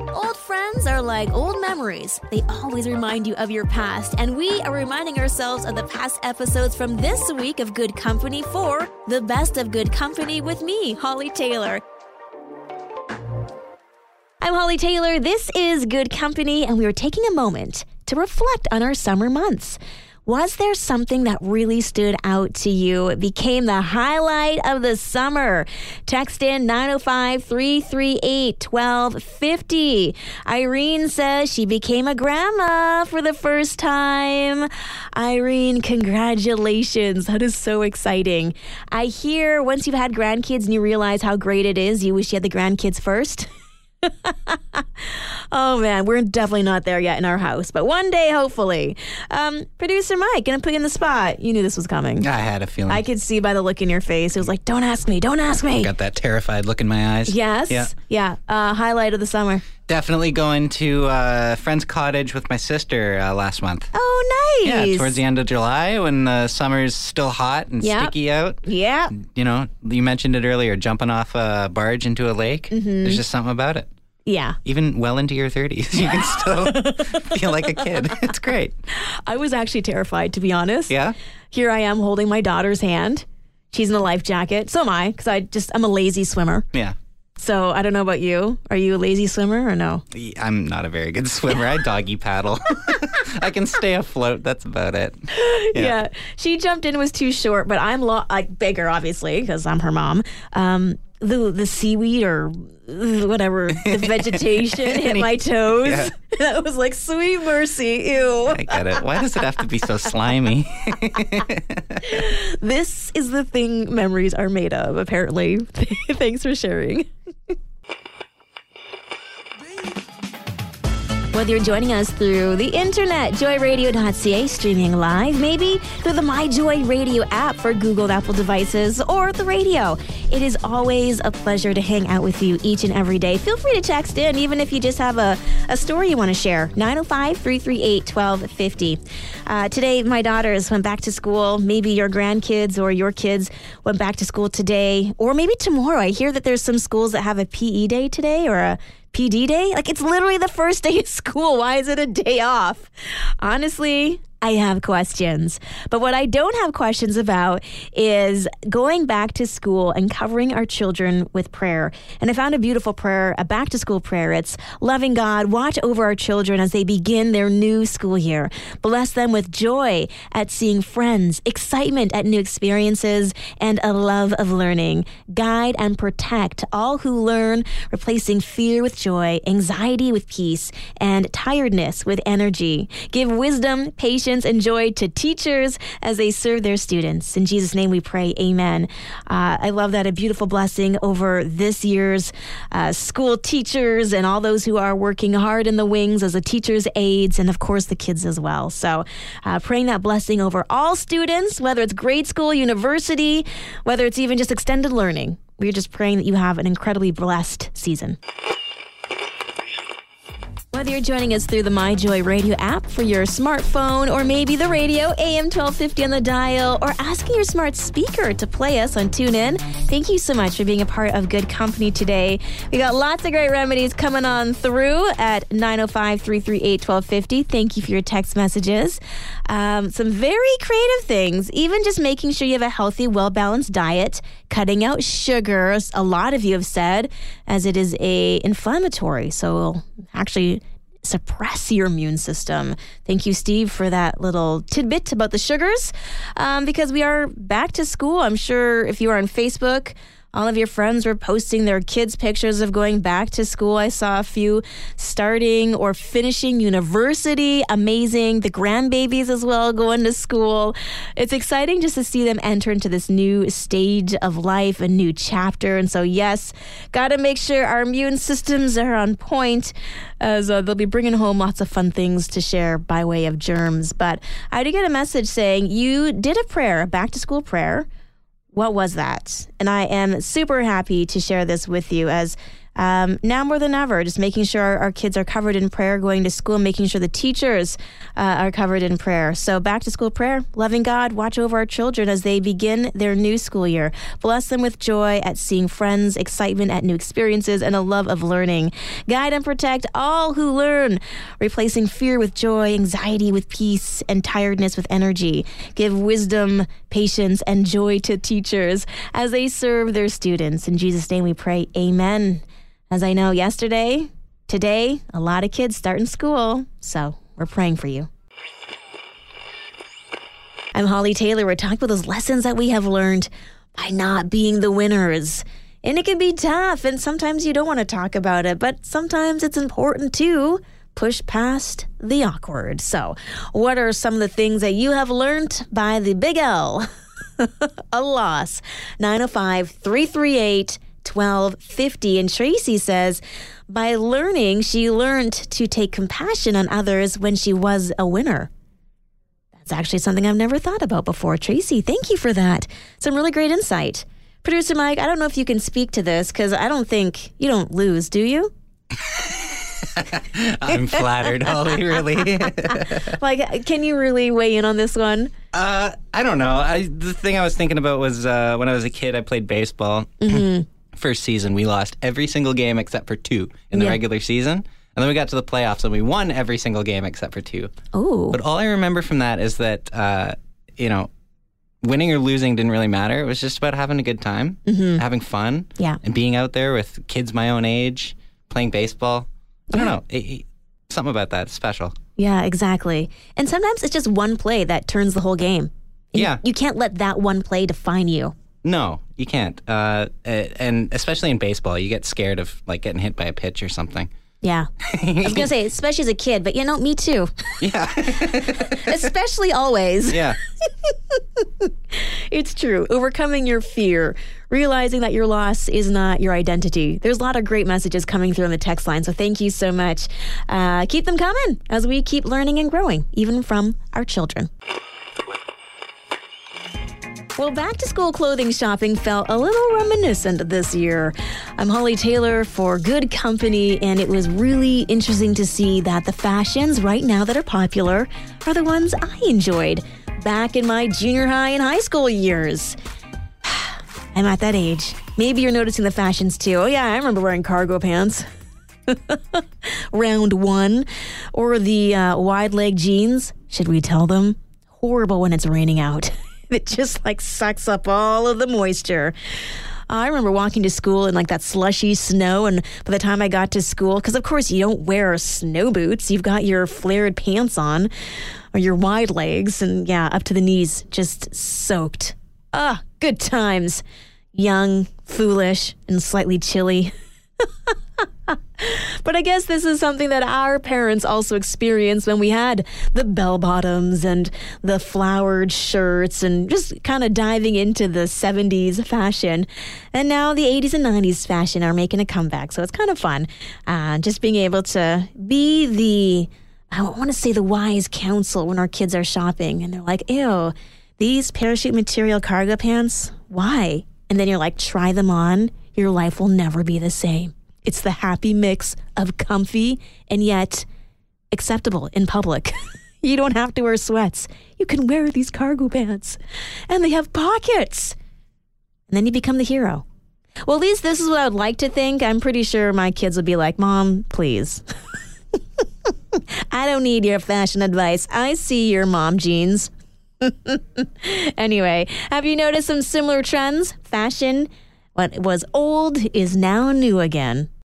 Old friends are like old memories. They always remind you of your past, and we are reminding ourselves of the past episodes from this week of Good Company for the best of Good Company with me, Hollie Taylor. I'm Hollie Taylor. This is Good Company, and we are taking a moment to reflect on our summer months. Was there something that really stood out to you? It became the highlight of the summer. Text in 905 338 1250. Irene says she became a grandma for the first time. Irene, congratulations. That is so exciting. I hear once you've had grandkids and you realize how great it is, you wish you had the grandkids first. oh man, we're definitely not there yet in our house, but one day, hopefully. Um, Producer Mike, gonna put you in the spot. You knew this was coming. I had a feeling. I could see by the look in your face. It was like, don't ask me, don't ask me. Got that terrified look in my eyes. Yes. Yeah. Yeah. Uh, highlight of the summer. Definitely going to uh, friend's cottage with my sister uh, last month. Oh, nice. Yeah, towards the end of July when the summer's still hot and Yep. sticky out. Yeah. You know, you mentioned it earlier, jumping off a barge into a lake. Mm-hmm. There's just something about it. Yeah. Even well into your 30s, you can still feel like a kid. It's great. I was actually terrified, to be honest. Yeah? Here I am holding my daughter's hand. She's in a life jacket. So am I, because I just, I'm a lazy swimmer. Yeah. So I don't know about you. Are you a lazy swimmer or no? I'm not a very good swimmer. I doggy paddle. I can stay afloat. That's about it. Yeah. She jumped in was too short, but I'm lo- like bigger, obviously, because I'm her mom. Um, the the seaweed or whatever the vegetation hit my toes. Yeah. that was like sweet mercy. Ew. I get it. Why does it have to be so slimy? This is the thing memories are made of. Apparently. Thanks for sharing. Whether you're joining us through the internet, joyradio.ca, streaming live, maybe through the My Joy Radio app for Google and Apple devices, or the radio, it is always a pleasure to hang out with you each and every day. Feel free to text in, even if you just have a, a story you want to share. 905 338 1250. Uh, today, my daughters went back to school. Maybe your grandkids or your kids went back to school today, or maybe tomorrow. I hear that there's some schools that have a PE day today or a PD day? Like, it's literally the first day of school. Why is it a day off? Honestly, I have questions. But what I don't have questions about is going back to school and covering our children with prayer. And I found a beautiful prayer, a back to school prayer. It's loving God, watch over our children as they begin their new school year. Bless them with joy at seeing friends, excitement at new experiences, and a love of learning. Guide and protect all who learn, replacing fear with joy, anxiety with peace, and tiredness with energy. Give wisdom, patience, and joy to teachers as they serve their students. In Jesus' name we pray, amen. Uh, I love that. A beautiful blessing over this year's uh, school teachers and all those who are working hard in the wings as a teacher's aides, and of course the kids as well. So, uh, praying that blessing over all students, whether it's grade school, university, whether it's even just extended learning. We're just praying that you have an incredibly blessed season. Whether you're joining us through the MyJoy Radio app for your smartphone, or maybe the radio AM 1250 on the dial, or asking your smart speaker to play us on TuneIn, thank you so much for being a part of Good Company today. We got lots of great remedies coming on through at 905 338 1250. Thank you for your text messages. Um, some very creative things, even just making sure you have a healthy, well balanced diet, cutting out sugars. A lot of you have said, as it is a inflammatory, so actually suppress your immune system. Thank you, Steve, for that little tidbit about the sugars. Um, because we are back to school. I'm sure if you are on Facebook, all of your friends were posting their kids' pictures of going back to school. I saw a few starting or finishing university. Amazing. The grandbabies as well going to school. It's exciting just to see them enter into this new stage of life, a new chapter. And so, yes, got to make sure our immune systems are on point as uh, they'll be bringing home lots of fun things to share by way of germs. But I did get a message saying you did a prayer, a back to school prayer what was that? And I am super happy to share this with you as um, now more than ever, just making sure our, our, kids are covered in prayer, going to school, making sure the teachers uh, are covered in prayer. So back to school prayer, loving God, watch over our children as they begin their new school year. Bless them with joy at seeing friends, excitement at new experiences, and a love of learning. Guide and protect all who learn, replacing fear with joy, anxiety with peace, and tiredness with energy. Give wisdom, patience, and joy to teachers as they serve their students. In Jesus' name we pray, Amen. As I know, yesterday, today, a lot of kids starting school, so we're praying for you. I'm Hollie Taylor. We're talking about those lessons that we have learned by not being the winners. And it can be tough, and sometimes you don't want to talk about it, but sometimes it's important to push past the awkward. So, what are some of the things that you have learned by the big L? a loss. 905 338 1250. And Tracy says, by learning, she learned to take compassion on others when she was a winner. That's actually something I've never thought about before. Tracy, thank you for that. Some really great insight. Producer Mike, I don't know if you can speak to this because I don't think you don't lose, do you? I'm flattered, Hollie, really. like, can you really weigh in on this one? Uh, I don't know. I, the thing I was thinking about was uh, when I was a kid, I played baseball. Mm-hmm first season, we lost every single game except for two in the yeah. regular season. And then we got to the playoffs and we won every single game except for two. Oh. But all I remember from that is that, uh, you know, winning or losing didn't really matter. It was just about having a good time, mm-hmm. having fun, yeah. and being out there with kids my own age, playing baseball. I don't know. It, it, something about that special. Yeah, exactly. And sometimes it's just one play that turns the whole game. yeah. You can't let that one play define you. No, you can't. Uh, and especially in baseball, you get scared of like getting hit by a pitch or something. Yeah. I was going to say, especially as a kid, but you know, me too. Yeah. especially always. Yeah. it's true. Overcoming your fear, realizing that your loss is not your identity. There's a lot of great messages coming through on the text line, so thank you so much. Uh, keep them coming as we keep learning and growing, even from our children. Well, back to school clothing shopping felt a little reminiscent this year. I'm Hollie Taylor for Good Company, and it was really interesting to see that the fashions right now that are popular are the ones I enjoyed back in my junior high and high school years. I'm at that age. Maybe you're noticing the fashions too. Oh, yeah, I remember wearing cargo pants. Round one. Or the uh, wide leg jeans. Should we tell them? Horrible when it's raining out. it just like sucks up all of the moisture. I remember walking to school in like that slushy snow, and by the time I got to school, because of course you don't wear snow boots, you've got your flared pants on or your wide legs, and yeah, up to the knees, just soaked. Ah, good times. Young, foolish, and slightly chilly. but I guess this is something that our parents also experienced when we had the bell bottoms and the flowered shirts and just kind of diving into the 70s fashion. And now the 80s and 90s fashion are making a comeback. So it's kind of fun. Uh, just being able to be the, I want to say the wise counsel when our kids are shopping and they're like, ew, these parachute material cargo pants, why? And then you're like, try them on. Your life will never be the same. It's the happy mix of comfy and yet acceptable in public. you don't have to wear sweats. You can wear these cargo pants. And they have pockets. And then you become the hero. Well, at least this is what I would like to think. I'm pretty sure my kids would be like, Mom, please. I don't need your fashion advice. I see your mom jeans. anyway, have you noticed some similar trends? Fashion, what was old is now new again.